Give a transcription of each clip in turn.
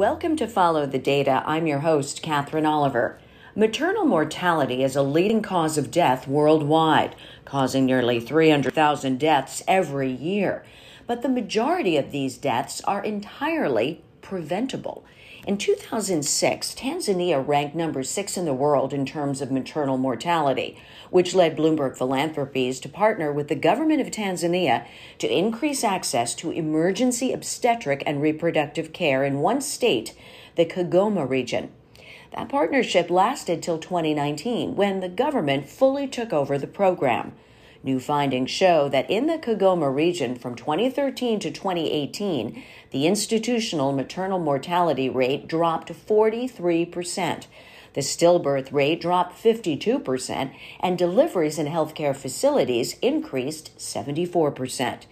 Welcome to Follow the Data. I'm your host, Katherine Oliver. Maternal mortality is a leading cause of death worldwide, causing nearly 300,000 deaths every year. But the majority of these deaths are entirely preventable. In 2006, Tanzania ranked number six in the world in terms of maternal mortality, which led Bloomberg Philanthropies to partner with the government of Tanzania to increase access to emergency obstetric and reproductive care in one state, the Kigoma region. That partnership lasted till 2019 when the government fully took over the program. New findings show that in the Kigoma region from 2013 to 2018, the institutional maternal mortality rate dropped 43%. The stillbirth rate dropped 52%, and deliveries in healthcare facilities increased 74%.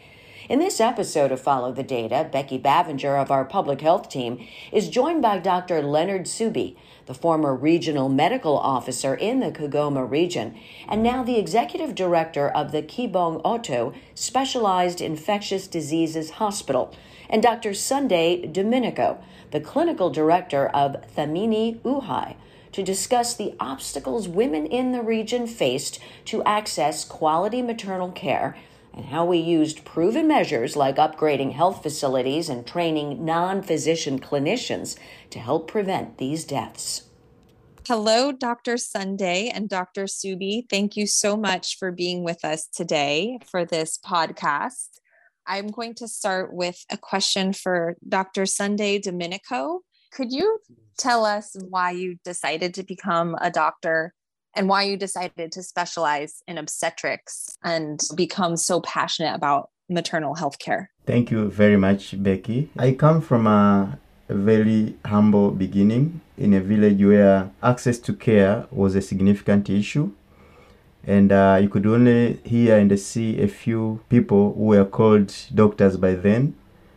In this episode of Follow the Data, Becky Bavinger of our public health team is joined by Dr. Leonard Subi, the former regional medical officer in the Kigoma region, and now the executive director of the Kibong'oto Specialized Infectious Diseases Hospital, and Dr. Sunday Domenico, the clinical director of Thamini Uhai, to discuss the obstacles women in the region faced to access quality maternal care and how we used proven measures like upgrading health facilities and training non physician clinicians to help prevent these deaths. Hello, Dr. Sunday and Dr. Subi. Thank you so much for being with us today for this podcast. I'm going to start with a question for Dr. Sunday Domenico. Could you tell us why you decided to become a doctor and why you decided to specialize in obstetrics and become so passionate about maternal health care? Thank you very much, Becky. I come from a, very humble beginning in a village where access to care was a significant issue. And uh, you could only hear and see a few people who were called doctors by then,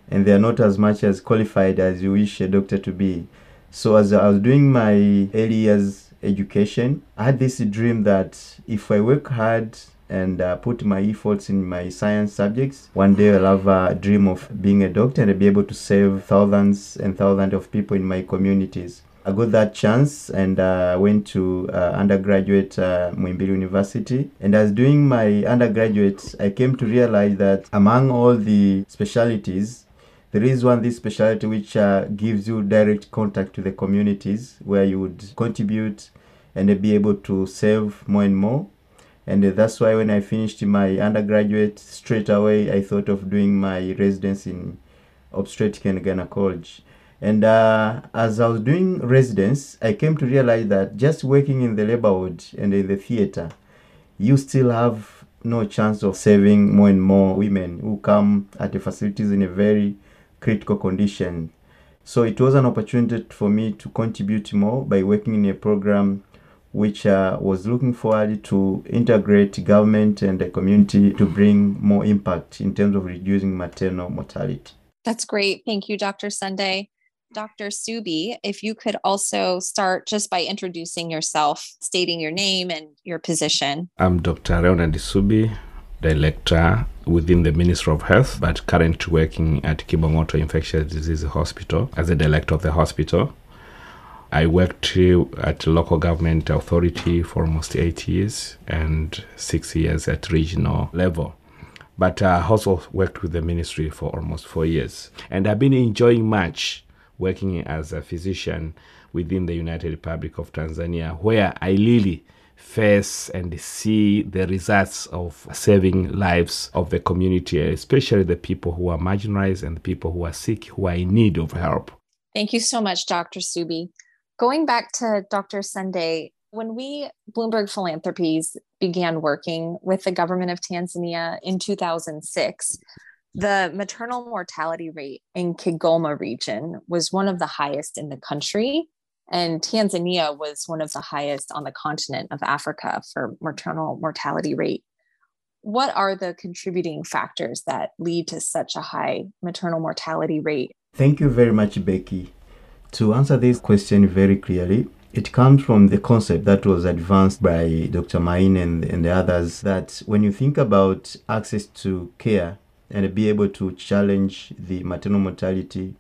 and they are not as much as qualified as you wish a doctor to be. So, as I was doing my early years education, I had this dream that if I work hard and uh, put my efforts in my science subjects, one day I'll have a dream of being a doctor and I'll be able to save thousands and thousands of people in my communities. I got that chance and uh, went to uh, undergraduate uh, University. And as doing my undergraduate, I came to realize that among all the specialities, there is one this specialty which uh, gives you direct contact to the communities where you would contribute and be able to save more and more. And that's why when I finished my undergraduate, straight away I thought of doing my residence in obstetric and gynecology. And uh, as I was doing residence, I came to realize that just working in the labor ward and in the theater, you still have no chance of saving more and more women who come at the facilities in a very critical condition. So it was an opportunity for me to contribute more by working in a program which uh, was looking forward to integrate government and the community to bring more impact in terms of reducing maternal mortality. That's great. Thank you, Dr. Sunday. Dr. Subi, if you could also start just by introducing yourself, stating your name and your position. I'm Dr. Leonard Subi, director within the Ministry of Health, but currently working at Kibong'oto Infectious Disease Hospital as the director of the hospital. I worked at local government authority for almost eight years and six years at regional level. But I also worked with the ministry for almost four years. And I've been enjoying much working as a physician within the United Republic of Tanzania, where I really face and see the results of saving lives of the community, especially the people who are marginalized and the people who are sick, who are in need of help. Thank you so much, Dr. Subi. Going back to Dr. Sunday, when we, Bloomberg Philanthropies, began working with the government of Tanzania in 2006, the maternal mortality rate in Kigoma region was one of the highest in the country. And Tanzania was one of the highest on the continent of Africa for maternal mortality rate. What are the contributing factors that lead to such a high maternal mortality rate? Thank you very much, Becky. To answer this question very clearly, It comes from the concept that was advanced by Dr. Maine and, and the others that when you think about access to care and be able to challenge the maternal mortality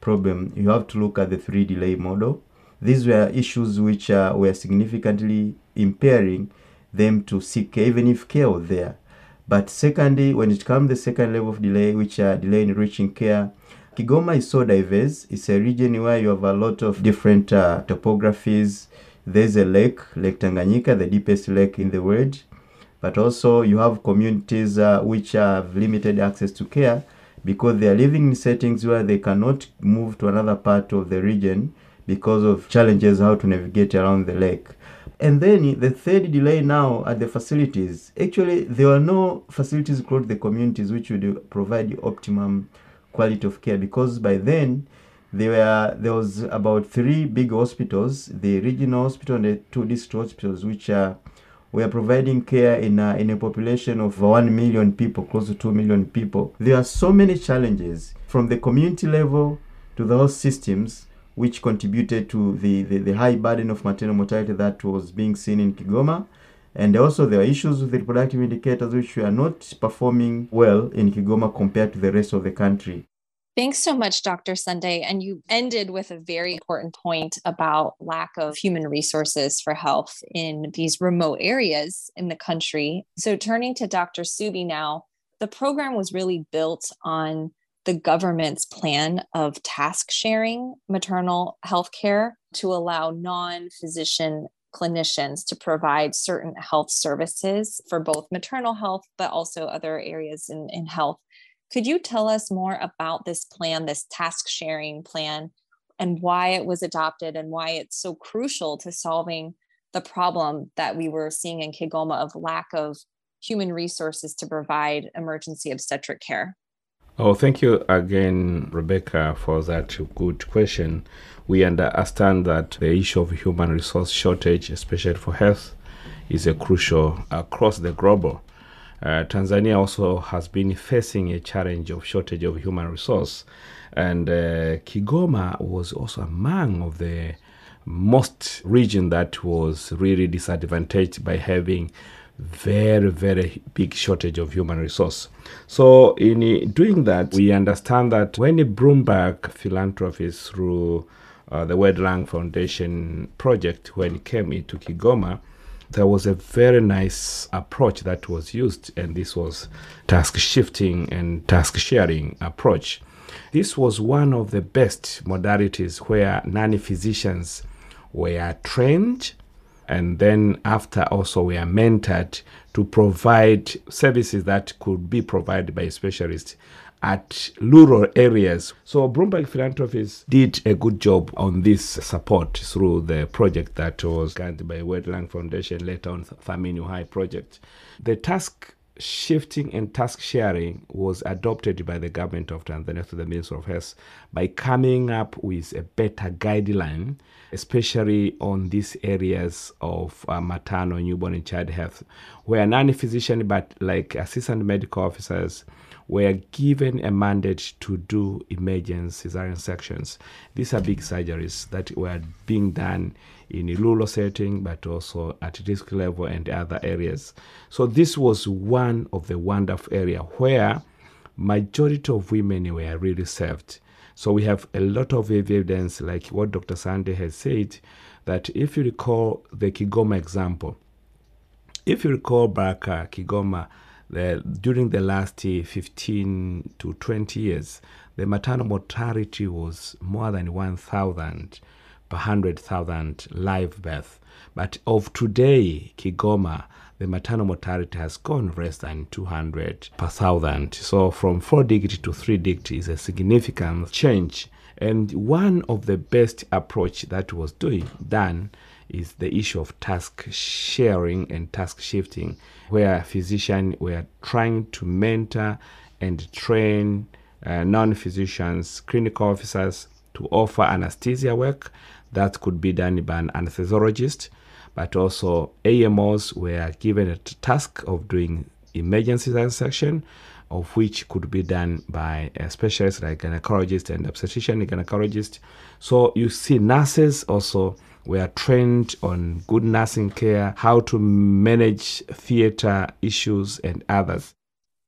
problem, you have to look at the three delay model. These were issues which uh, were significantly impairing them to seek care, even if care was there. But secondly, when it comes the second level of delay, which are delay in reaching care, Kigoma is so diverse. It's a region where you have a lot of different uh, topographies. There's a lake, Lake Tanganyika, the deepest lake in the world. But also you have communities uh, which have limited access to care because they are living in settings where they cannot move to another part of the region because of challenges how to navigate around the lake. And then the third delay now at the facilities. Actually, there were no facilities across the communities which would provide optimum quality of care because by then there were there was about three big hospitals, the regional hospital and the two district hospitals, which are were providing care in a, in a population of 1 million people, close to 2 million people. There are so many challenges from the community level to the health systems which contributed to the, the, the high burden of maternal mortality that was being seen in Kigoma. And also there are issues with the reproductive indicators which were not performing well in Kigoma compared to the rest of the country. Thanks so much, Dr. Sunday. And you ended with a very important point about lack of human resources for health in these remote areas in the country. So, turning to Dr. Subi now, the program was really built on the government's plan of task sharing maternal health care to allow non physician clinicians to provide certain health services for both maternal health, but also other areas in, in health could you tell us more about this plan, this task sharing plan, and why it was adopted and why it's so crucial to solving the problem that we were seeing in Kigoma of lack of human resources to provide emergency obstetric care? Oh, thank you again, Rebecca, for that good question. We understand that the issue of human resource shortage, especially for health, is a crucial across the global. Uh, Tanzania also has been facing a challenge of shortage of human resource, and uh, Kigoma was also among of the most region that was really disadvantaged by having very very big shortage of human resource so in doing that we understand that when bloomberg philanthropies through uh, the world Lung foundation project when it came into kigoma there was a very nice approach that was used, and this was task shifting and task sharing approach. This was one of the best modalities where non physicians were trained and then after also we are mentored to provide services that could be provided by specialists at rural areas. So Bloomberg Philanthropies did a good job on this support through the project that was granted by World Foundation, later on Thamini Uhai project. The task shifting and task sharing was adopted by the government of Tanzania through the Minister of Health by coming up with a better guideline, especially on these areas of uh, maternal, newborn, and child health, where non-physician but like assistant medical officers were given a mandate to do emergency cesarean sections. These are big surgeries that were being done in rural setting, but also at risk level and other areas. So this was one of the wonderful area where majority of women were really served. So we have a lot of evidence, like what Dr. Sunday has said, that if you recall the Kigoma example, if you recall back uh, Kigoma, the, during the last 15 to 20 years, the maternal mortality was more than 1,000 per 100,000 live birth. But of today, Kigoma, the maternal mortality has gone less than 200 per thousand. So from 4 degree to 3 degree is a significant change. And one of the best approach that was doing done is the issue of task sharing and task shifting, where physicians were trying to mentor and train uh, non physicians, clinical officers to offer anesthesia work that could be done by an anesthesiologist, but also AMOs were given a task of doing emergency section of which could be done by a specialist like gynecologist and obstetrician gynecologist. So you see nurses also We are trained on good nursing care, how to manage theater issues, and others.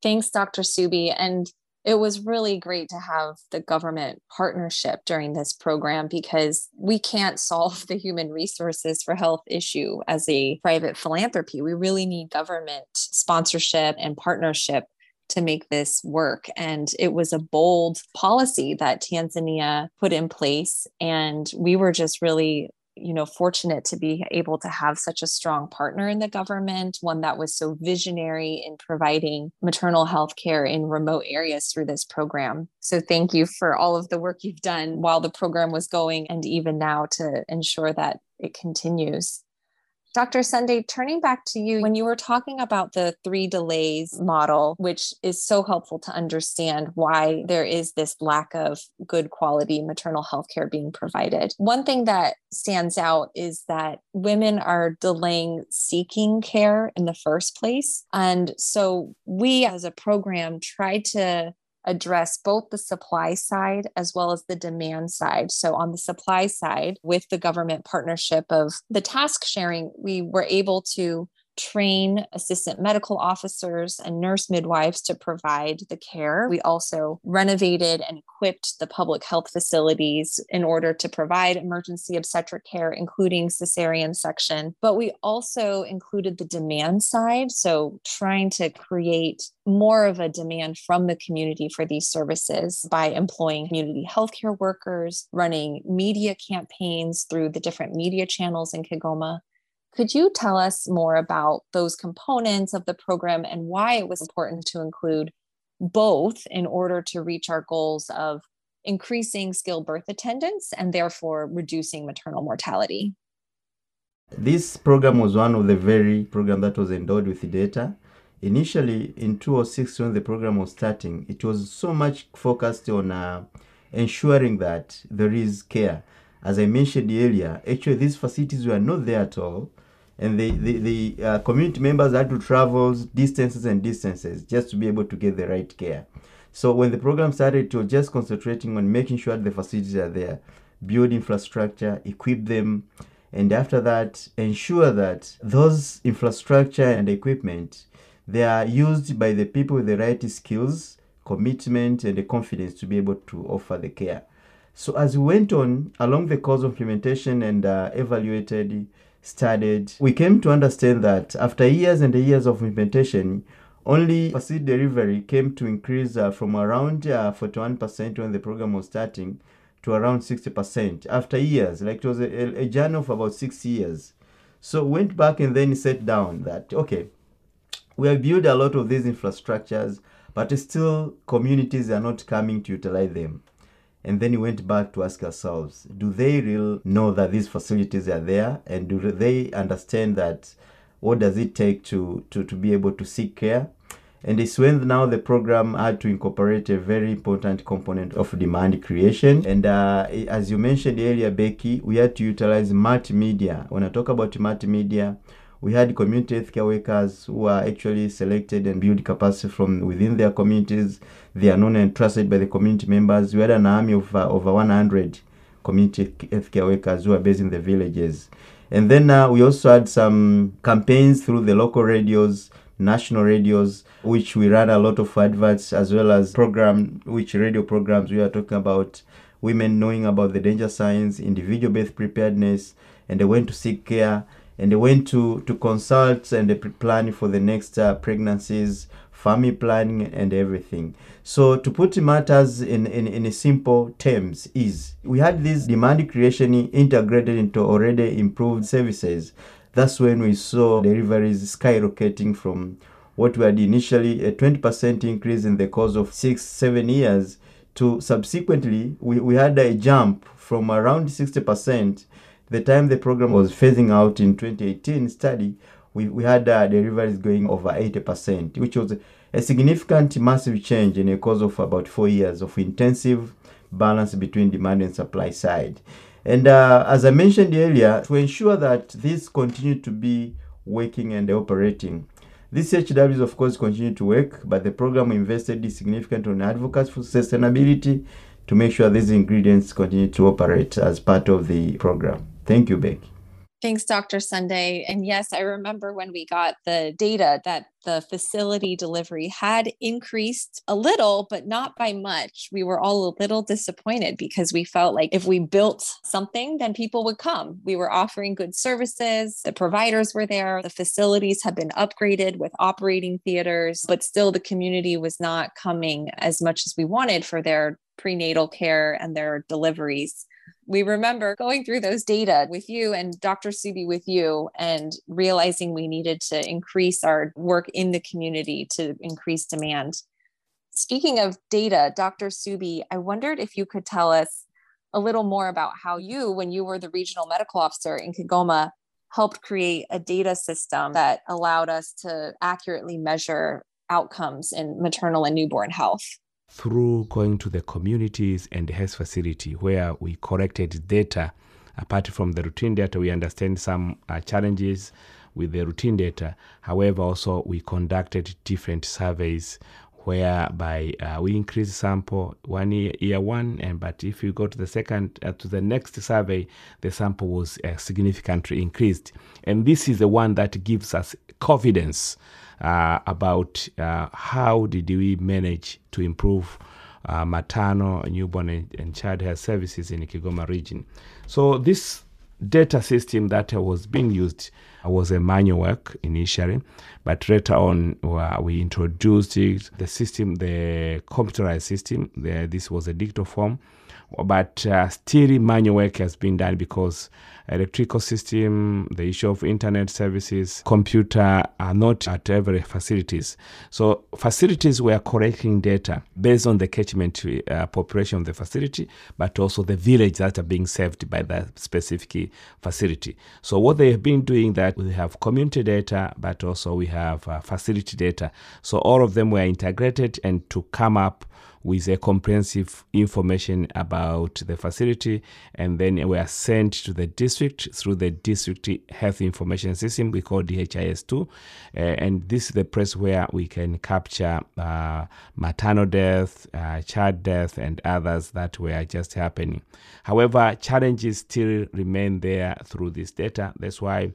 Thanks, Dr. Subi. And it was really great to have the government partnership during this program because we can't solve the human resources for health issue as a private philanthropy. We really need government sponsorship and partnership to make this work. And it was a bold policy that Tanzania put in place. And we were just really you know fortunate to be able to have such a strong partner in the government one that was so visionary in providing maternal health care in remote areas through this program. So thank you for all of the work you've done while the program was going and even now to ensure that it continues Dr. Sunday, turning back to you, when you were talking about the three delays model, which is so helpful to understand why there is this lack of good quality maternal health care being provided. One thing that stands out is that women are delaying seeking care in the first place. And so we as a program try to address both the supply side as well as the demand side. So, on the supply side, with the government partnership of the task sharing, we were able to train assistant medical officers and nurse midwives to provide the care. We also renovated and equipped the public health facilities in order to provide emergency obstetric care, including cesarean section. But we also included the demand side. So, trying to create more of a demand from the community for these services by employing community healthcare workers, running media campaigns through the different media channels in Kigoma, could you tell us more about those components of the program and why it was important to include both in order to reach our goals of increasing skilled birth attendance and therefore reducing maternal mortality? This program was one of the very program that was endowed with data. Initially, in 2006, when the program was starting, it was so much focused on uh, ensuring that there is care. As I mentioned earlier, actually these facilities were not there at all and the the, the uh, community members had to travel distances and distances just to be able to get the right care. So when the program started, it was just concentrating on making sure the facilities are there, build infrastructure, equip them, and after that, ensure that those infrastructure and equipment they are used by the people with the right skills, commitment, and the confidence to be able to offer the care. So as we went on along the course of implementation and uh, evaluated studied, we came to understand that after years and years of implementation, only facility delivery came to increase uh, from around uh, 41% when the program was starting to around 60% after years. Like it was a, a journey of about six years. So went back and then sat down that, okay, we have built a lot of these infrastructures, but still communities are not coming to utilize them. And then we went back to ask ourselves do they really know that these facilities are there? And do they understand that what does it take to, to, to be able to seek care? And it's when now the program had to incorporate a very important component of demand creation. And uh, as you mentioned earlier, Becky, we had to utilize multimedia. When I talk about multimedia, we had community healthcare workers who are actually selected and build capacity from within their communities. They are known and trusted by the community members. We had an army of uh, over 100 community healthcare workers who are based in the villages. And then uh, we also had some campaigns through the local radios, national radios, which we ran a lot of adverts as well as program, which radio programs we are talking about women knowing about the danger signs, individual birth preparedness, and they went to seek care and they went to to consult and they plan for the next uh, pregnancies family planning and everything. So to put matters in, in in simple terms is we had this demand creation integrated into already improved services. That's when we saw deliveries skyrocketing from what we had initially a 20% increase in the course of six seven years to subsequently we, we had a jump from around 60% the time the program was phasing out in 2018 study, we, we had uh, deliveries going over 80%, which was a significant, massive change in a course of about four years of intensive balance between demand and supply side. And uh, as I mentioned earlier, to ensure that this continue to be working and operating, these HWs, of course, continue to work, but the program invested significant on advocacy for sustainability to make sure these ingredients continue to operate as part of the program. Thank you, Becky. Thanks, Dr. Sunday. And yes, I remember when we got the data that the facility delivery had increased a little, but not by much. We were all a little disappointed because we felt like if we built something, then people would come. We were offering good services, the providers were there, the facilities had been upgraded with operating theaters, but still the community was not coming as much as we wanted for their prenatal care and their deliveries we remember going through those data with you and Dr. Subi with you and realizing we needed to increase our work in the community to increase demand. Speaking of data, Dr. Subi, I wondered if you could tell us a little more about how you, when you were the regional medical officer in Kigoma, helped create a data system that allowed us to accurately measure outcomes in maternal and newborn health through going to the communities and health facility where we collected data. Apart from the routine data, we understand some uh, challenges with the routine data. However, also we conducted different surveys whereby uh, we increase sample one year, year one, and but if you go to the second uh, to the next survey, the sample was uh, significantly increased, and this is the one that gives us confidence uh, about uh, how did we manage to improve uh, maternal, newborn, and, child health services in the Kigoma region. So this data system that was being used was a manual work initially, but later on uh, we introduced it, the system, the computerized system. The, this was a digital form but uh, still manual work has been done because electrical system, the issue of internet services, computer are not at every facilities. So facilities were collecting data based on the catchment uh, population of the facility, but also the village that are being served by that specific facility. So what they have been doing that we have community data, but also we have uh, facility data. So all of them were integrated and to come up with a comprehensive information about the facility and then we are sent to the district through the district health information system we call DHIS2 uh, and this is the place where we can capture uh, maternal death uh, child death and others that were just happening. However challenges still remain there through this data. That's why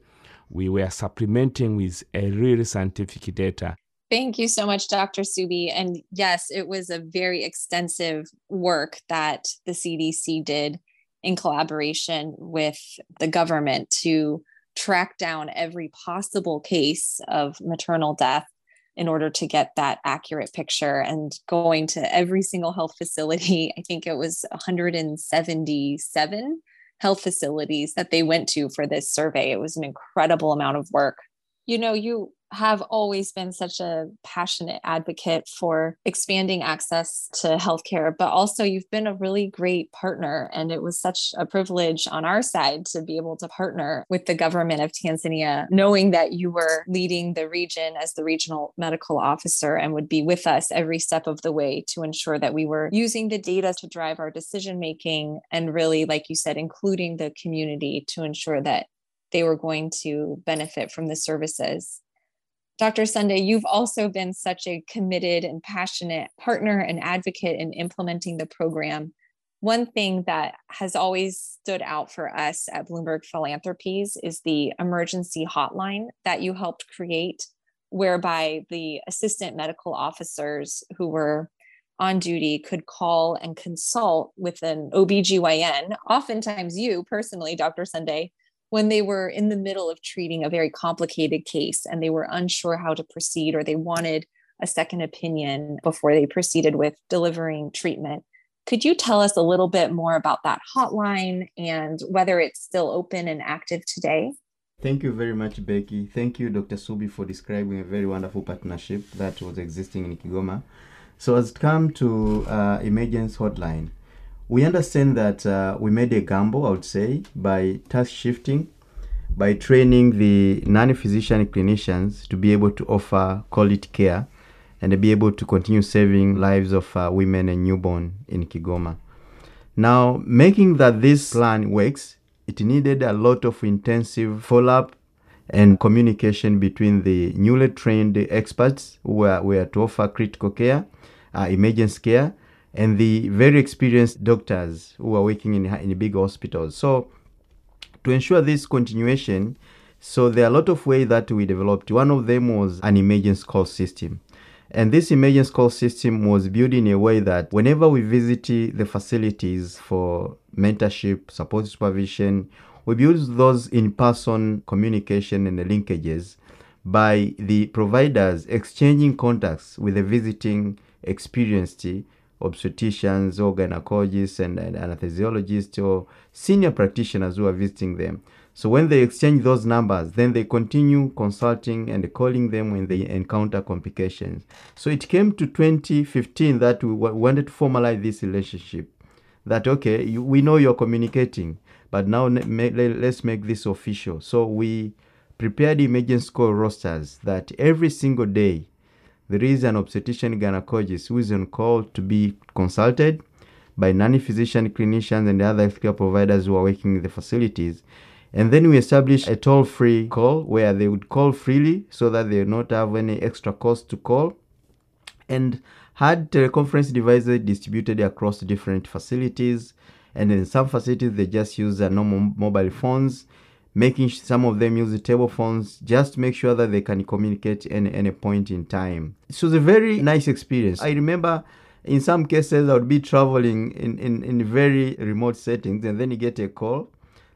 we were supplementing with a really scientific data Thank you so much, Dr. Subi. And yes, it was a very extensive work that the CDC did in collaboration with the government to track down every possible case of maternal death in order to get that accurate picture and going to every single health facility. I think it was 177 health facilities that they went to for this survey. It was an incredible amount of work. You know, you have always been such a passionate advocate for expanding access to healthcare, but also you've been a really great partner. And it was such a privilege on our side to be able to partner with the government of Tanzania, knowing that you were leading the region as the regional medical officer and would be with us every step of the way to ensure that we were using the data to drive our decision making and really, like you said, including the community to ensure that they were going to benefit from the services. Dr. Sunday, you've also been such a committed and passionate partner and advocate in implementing the program. One thing that has always stood out for us at Bloomberg Philanthropies is the emergency hotline that you helped create, whereby the assistant medical officers who were on duty could call and consult with an OBGYN, oftentimes you personally, Dr. Sunday, when they were in the middle of treating a very complicated case and they were unsure how to proceed or they wanted a second opinion before they proceeded with delivering treatment. Could you tell us a little bit more about that hotline and whether it's still open and active today? Thank you very much, Becky. Thank you, Dr. Subi, for describing a very wonderful partnership that was existing in Kigoma. So, as it come to uh, emergency hotline, we understand that uh, we made a gamble, I would say, by task shifting, by training the non-physician clinicians to be able to offer quality care and to be able to continue saving lives of uh, women and newborn in Kigoma. Now, making that this plan works, it needed a lot of intensive follow-up and communication between the newly trained experts who were, were to offer critical care, uh, emergency care, and the very experienced doctors who are working in, in big hospitals. So To ensure this continuation, so there are a lot of ways that we developed. One of them was an emergency call system. And this emergency call system was built in a way that whenever we visit the facilities for mentorship, support supervision, we build those in person communication and the linkages by the providers exchanging contacts with the visiting experienced obstetricians or gynecologists and, and anesthesiologists or senior practitioners who are visiting them. So when they exchange those numbers, then they continue consulting and calling them when they encounter complications. So it came to 2015 that we wanted to formalize this relationship. That okay, you, we know you're communicating, but now let's make this official. So we prepared emergency call rosters that every single day there is an obstetrician gynecologist who is on call to be consulted by non-physician clinicians and other healthcare providers who are working in the facilities and then we established a toll free call where they would call freely so that they would not have any extra cost to call. And had teleconference devices distributed across different facilities. And in some facilities, they just use their normal mobile phones, making some of them use the table phones just to make sure that they can communicate at any point in time. It was a very nice experience. I remember in some cases, I would be traveling in, in, in very remote settings, and then you get a call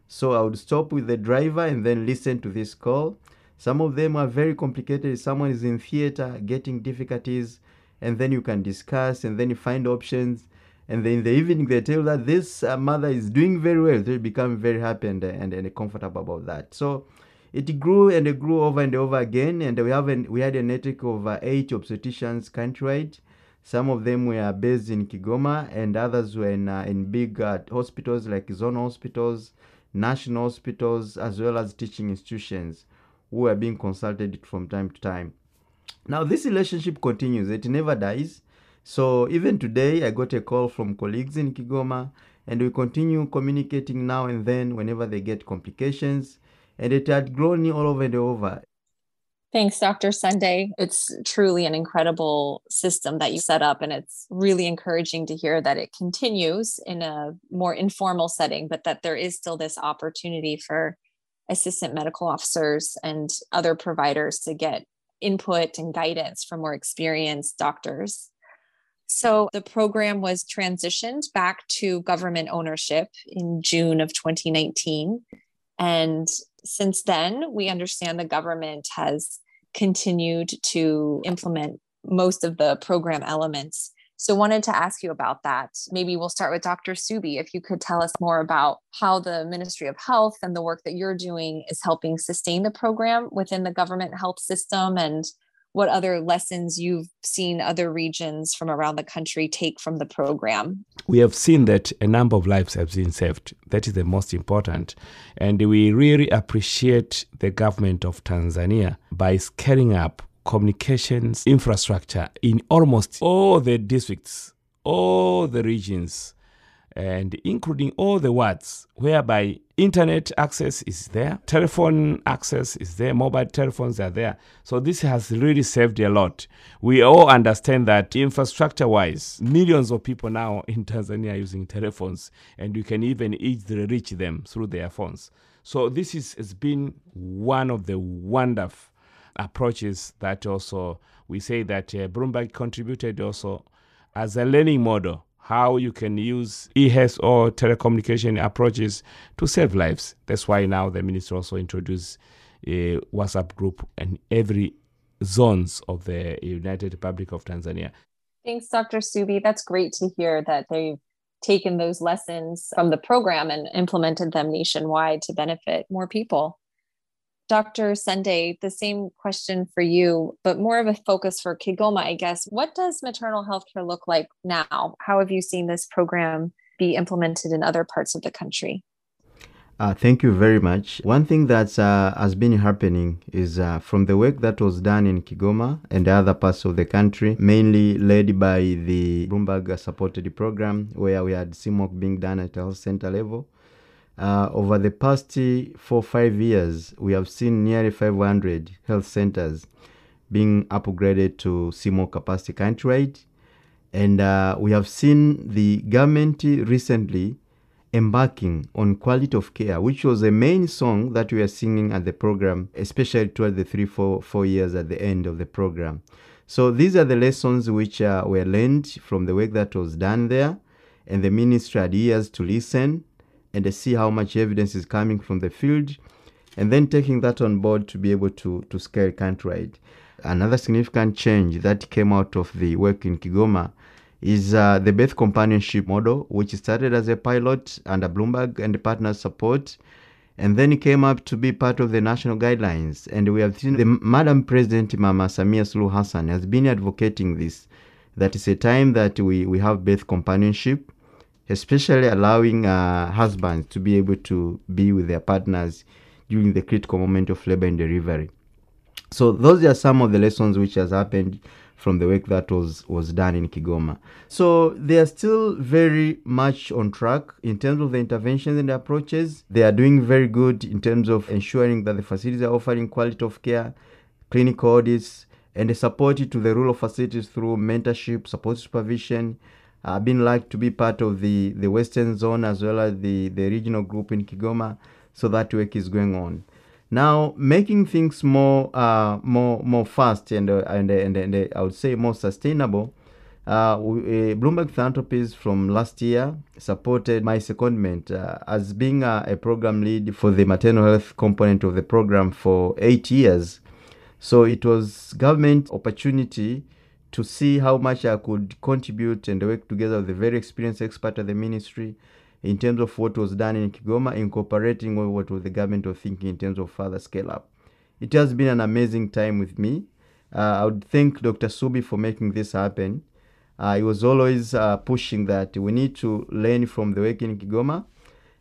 so I would stop with the driver and then listen to this call. Some of them are very complicated. Someone is in theater getting difficulties, and then you can discuss and then you find options. And then in the evening, they tell that this uh, mother is doing very well. They become very happy and, and, and comfortable about that. So it grew and it grew over and over again. And we have an, we had a network of uh, eight obstetricians countrywide. Some of them were based in Kigoma, and others were in, uh, in big uh, hospitals like zone hospitals, national hospitals, as well as teaching institutions who are being consulted from time to time. Now, this relationship continues, it never dies. So, even today, I got a call from colleagues in Kigoma, and we continue communicating now and then whenever they get complications. And it had grown all over and over. Thanks, Dr. Sunday. It's truly an incredible system that you set up, and it's really encouraging to hear that it continues in a more informal setting, but that there is still this opportunity for assistant medical officers and other providers to get input and guidance from more experienced doctors. So the program was transitioned back to government ownership in June of 2019. And since then, we understand the government has continued to implement most of the program elements. So, wanted to ask you about that. Maybe we'll start with Dr. Subi. If you could tell us more about how the Ministry of Health and the work that you're doing is helping sustain the program within the government health system and what other lessons you've seen other regions from around the country take from the program. We have seen that a number of lives have been saved. That is the most important. And we really appreciate the government of Tanzania by scaling up communications infrastructure in almost all the districts, all the regions and including all the words whereby internet access is there, telephone access is there, mobile telephones are there. So this has really saved a lot. We all understand that infrastructure wise, millions of people now in Tanzania are using telephones, and you can even easily reach them through their phones. So this is, has been one of the wonderful approaches that also we say that uh, Bloomberg contributed also as a learning model how you can use EHS or telecommunication approaches to save lives. That's why now the minister also introduced a WhatsApp group in every zones of the United Republic of Tanzania. Thanks, Dr. Subi. That's great to hear that they've taken those lessons from the program and implemented them nationwide to benefit more people. Dr. Sunday, the same question for you, but more of a focus for Kigoma, I guess. What does maternal health care look like now? How have you seen this program be implemented in other parts of the country? Uh, thank you very much. One thing that uh, has been happening is uh, from the work that was done in Kigoma and other parts of the country, mainly led by the Bloomberg supported program, where we had CMOC being done at health center level uh, over the past four five years, we have seen nearly 500 health centers being upgraded to CMOC capacity countrywide. And uh, we have seen the government recently embarking on quality of care, which was a main song that we are singing at the program, especially toward the three, four, four years at the end of the program. So these are the lessons which uh, were learned from the work that was done there, and the ministry had years to listen and see how much evidence is coming from the field, and then taking that on board to be able to, to scale countrywide. Another significant change that came out of the work in Kigoma is uh, the birth companionship model, which started as a pilot under Bloomberg and partners support, and then came up to be part of the national guidelines. And we have seen the Madam President Mama Samia Suluhu Hassan has been advocating this. That is a time that we, we have birth companionship, especially allowing uh, husbands to be able to be with their partners during the critical moment of labor and delivery. So those are some of the lessons which has happened from the work that was was done in Kigoma. So they are still very much on track in terms of the interventions and the approaches. They are doing very good in terms of ensuring that the facilities are offering quality of care, clinical audits, and they support to the rural facilities through mentorship, support supervision. I've been lucky to be part of the, the Western Zone as well as the, the regional group in Kigoma. So that work is going on. Now, making things more uh, more more fast and uh, and, and, and I would say more sustainable. Uh, we, uh, Bloomberg Philanthropies from last year supported my secondment uh, as being a, a, program lead for the maternal health component of the program for eight years. So it was government opportunity to see how much I could contribute and work together with a very experienced expert at the ministry in terms of what was done in Kigoma, incorporating what was the government was thinking in terms of further scale up. It has been an amazing time with me. Uh, I would thank Dr. Subi for making this happen. Uh, he was always uh, pushing that we need to learn from the work in Kigoma,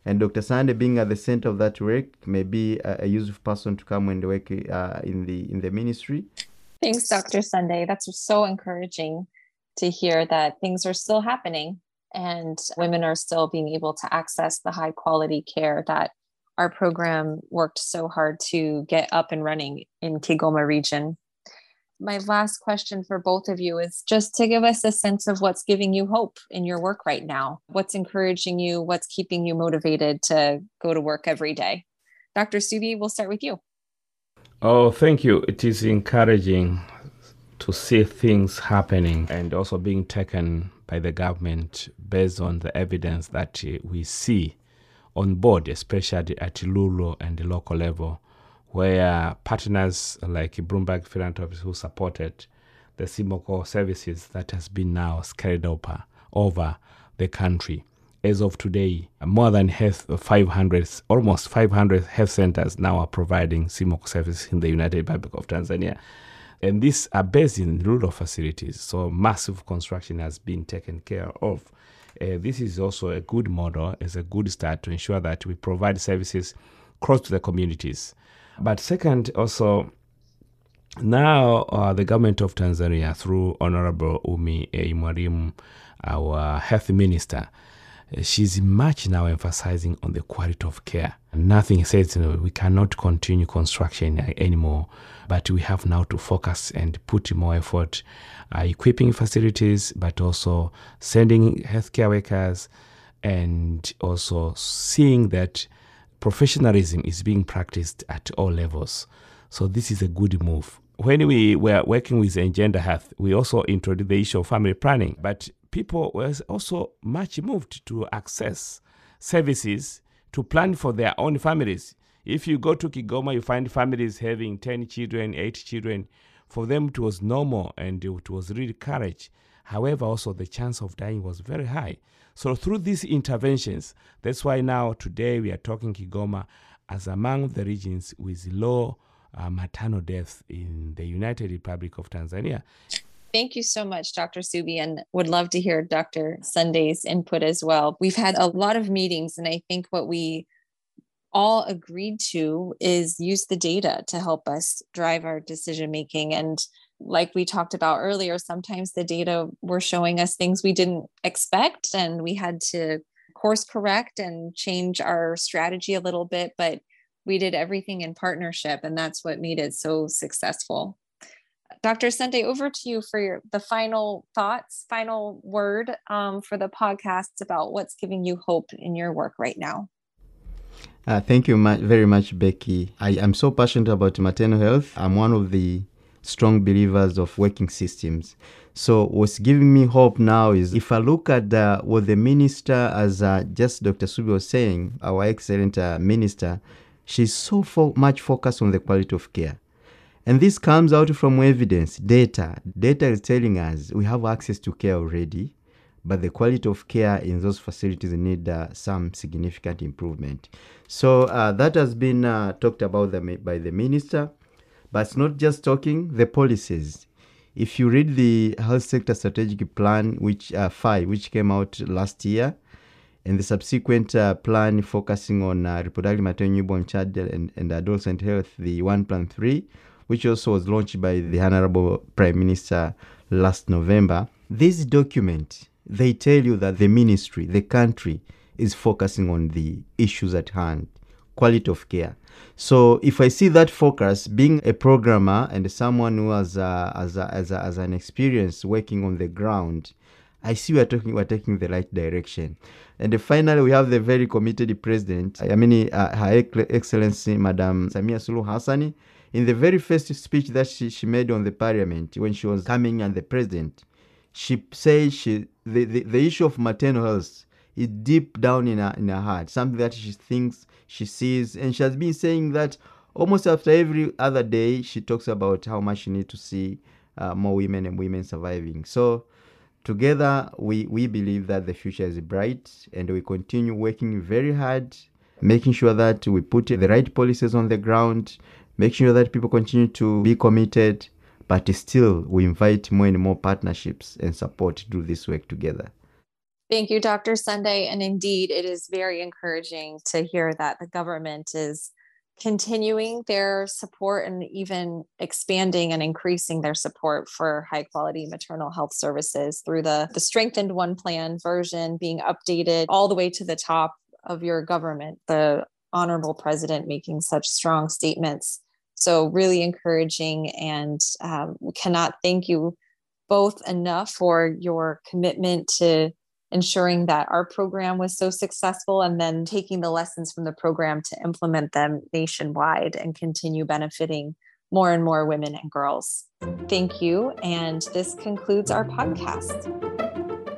and Dr. Sunday being at the center of that work may be a, a useful person to come and work uh, in the in the ministry. Thanks, Dr. Sunday. That's so encouraging to hear that things are still happening and women are still being able to access the high quality care that our program worked so hard to get up and running in Kigoma region. My last question for both of you is just to give us a sense of what's giving you hope in your work right now. What's encouraging you? What's keeping you motivated to go to work every day? Dr. Subi, we'll start with you. Oh, thank you. It is encouraging to see things happening and also being taken by the government based on the evidence that we see on board, especially at Lulu and the local level, where partners like Bloomberg Philanthropies who supported the Simoko services that has been now scaled over, over the country. As of today, more than 500, almost 500 health centers now are providing Simoko services in the United Republic of Tanzania. And these are based in rural facilities, so massive construction has been taken care of. Uh, this is also a good model, as a good start to ensure that we provide services close to the communities. But second, also, now uh, the government of Tanzania, through Honorable Ummy A. Mwalimu, our health minister, she's much now emphasizing on the quality of care. Nothing says you know, we cannot continue construction anymore, but we have now to focus and put more effort uh, equipping facilities, but also sending healthcare workers and also seeing that professionalism is being practiced at all levels. So this is a good move. When we were working with EngenderHealth, we also introduced the issue of family planning, but people were also much moved to access services to plan for their own families. If you go to Kigoma, you find families having 10 children, 8 children. For them, it was normal and it was really courage. However, also the chance of dying was very high. So, through these interventions, that's why now today we are talking Kigoma as among the regions with low uh, maternal death in the United Republic of Tanzania. Thank you so much, Dr. Subi, and would love to hear Dr. Sunday's input as well. We've had a lot of meetings, and I think what we all agreed to is use the data to help us drive our decision making. And like we talked about earlier, sometimes the data were showing us things we didn't expect, and we had to course correct and change our strategy a little bit. But we did everything in partnership, and that's what made it so successful. Dr. Sunday, over to you for your the final thoughts, final word um, for the podcast about what's giving you hope in your work right now. Uh, thank you much, very much, Becky. I am so passionate about maternal health. I'm one of the strong believers of working systems. So what's giving me hope now is if I look at uh, what the minister, as uh, just Dr. Subi was saying, our excellent uh, minister, she's so fo- much focused on the quality of care. And this comes out from evidence, data. Data is telling us we have access to care already, but the quality of care in those facilities need uh, some significant improvement. So uh, that has been uh, talked about the, by the minister, but it's not just talking, the policies. If you read the health sector strategic plan, which uh, five, which came out last year, and the subsequent uh, plan focusing on uh, reproductive maternal newborn child and, and adolescent health, the one plan three, which also was launched by the Honorable Prime Minister last November. This document, they tell you that the ministry, the country, is focusing on the issues at hand, quality of care. So if I see that focus, being a programmer and someone who has, uh, as, a, as, a, as an experience working on the ground, I see we're talking we're taking the right direction. And finally, we have the very committed president. I mean, uh, Her Excellency Madam Samia Suluhu Hassani. In the very first speech that she, she made on the parliament when she was coming and the president, she said she the, the, the issue of maternal health is deep down in her in her heart, something that she thinks she sees, and she has been saying that almost after every other day. She talks about how much she needs to see uh, more women and women surviving. So together, we we believe that the future is bright, and we continue working very hard, making sure that we put the right policies on the ground, make sure that people continue to be committed, but still we invite more and more partnerships and support to do this work together. Thank you, Dr. Sunday. And indeed, it is very encouraging to hear that the government is continuing their support and even expanding and increasing their support for high quality maternal health services through the, the strengthened one plan version being updated all the way to the top of your government, the honorable president making such strong statements. So, really encouraging, and um, cannot thank you both enough for your commitment to ensuring that our program was so successful and then taking the lessons from the program to implement them nationwide and continue benefiting more and more women and girls. Thank you. And this concludes our podcast.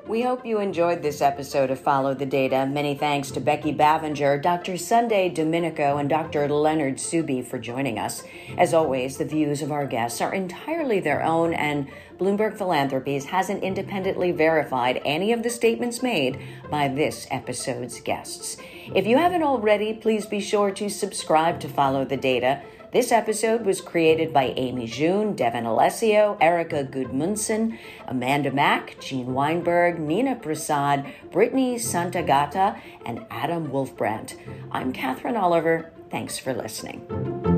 We hope you enjoyed this episode of Follow the Data. Many thanks to Becky Bavinger, Dr. Sunday Dominico, and Dr. Leonard Subi for joining us. As always, the views of our guests are entirely their own, and Bloomberg Philanthropies hasn't independently verified any of the statements made by this episode's guests. If you haven't already, please be sure to subscribe to Follow the Data this episode was created by Amy June, Devin Alessio, Erica Gudmundson, Amanda Mack, Jean Weinberg, Nina Prasad, Brittany Santagata, and Adam Wolfbrandt. I'm Katherine Oliver. Thanks for listening.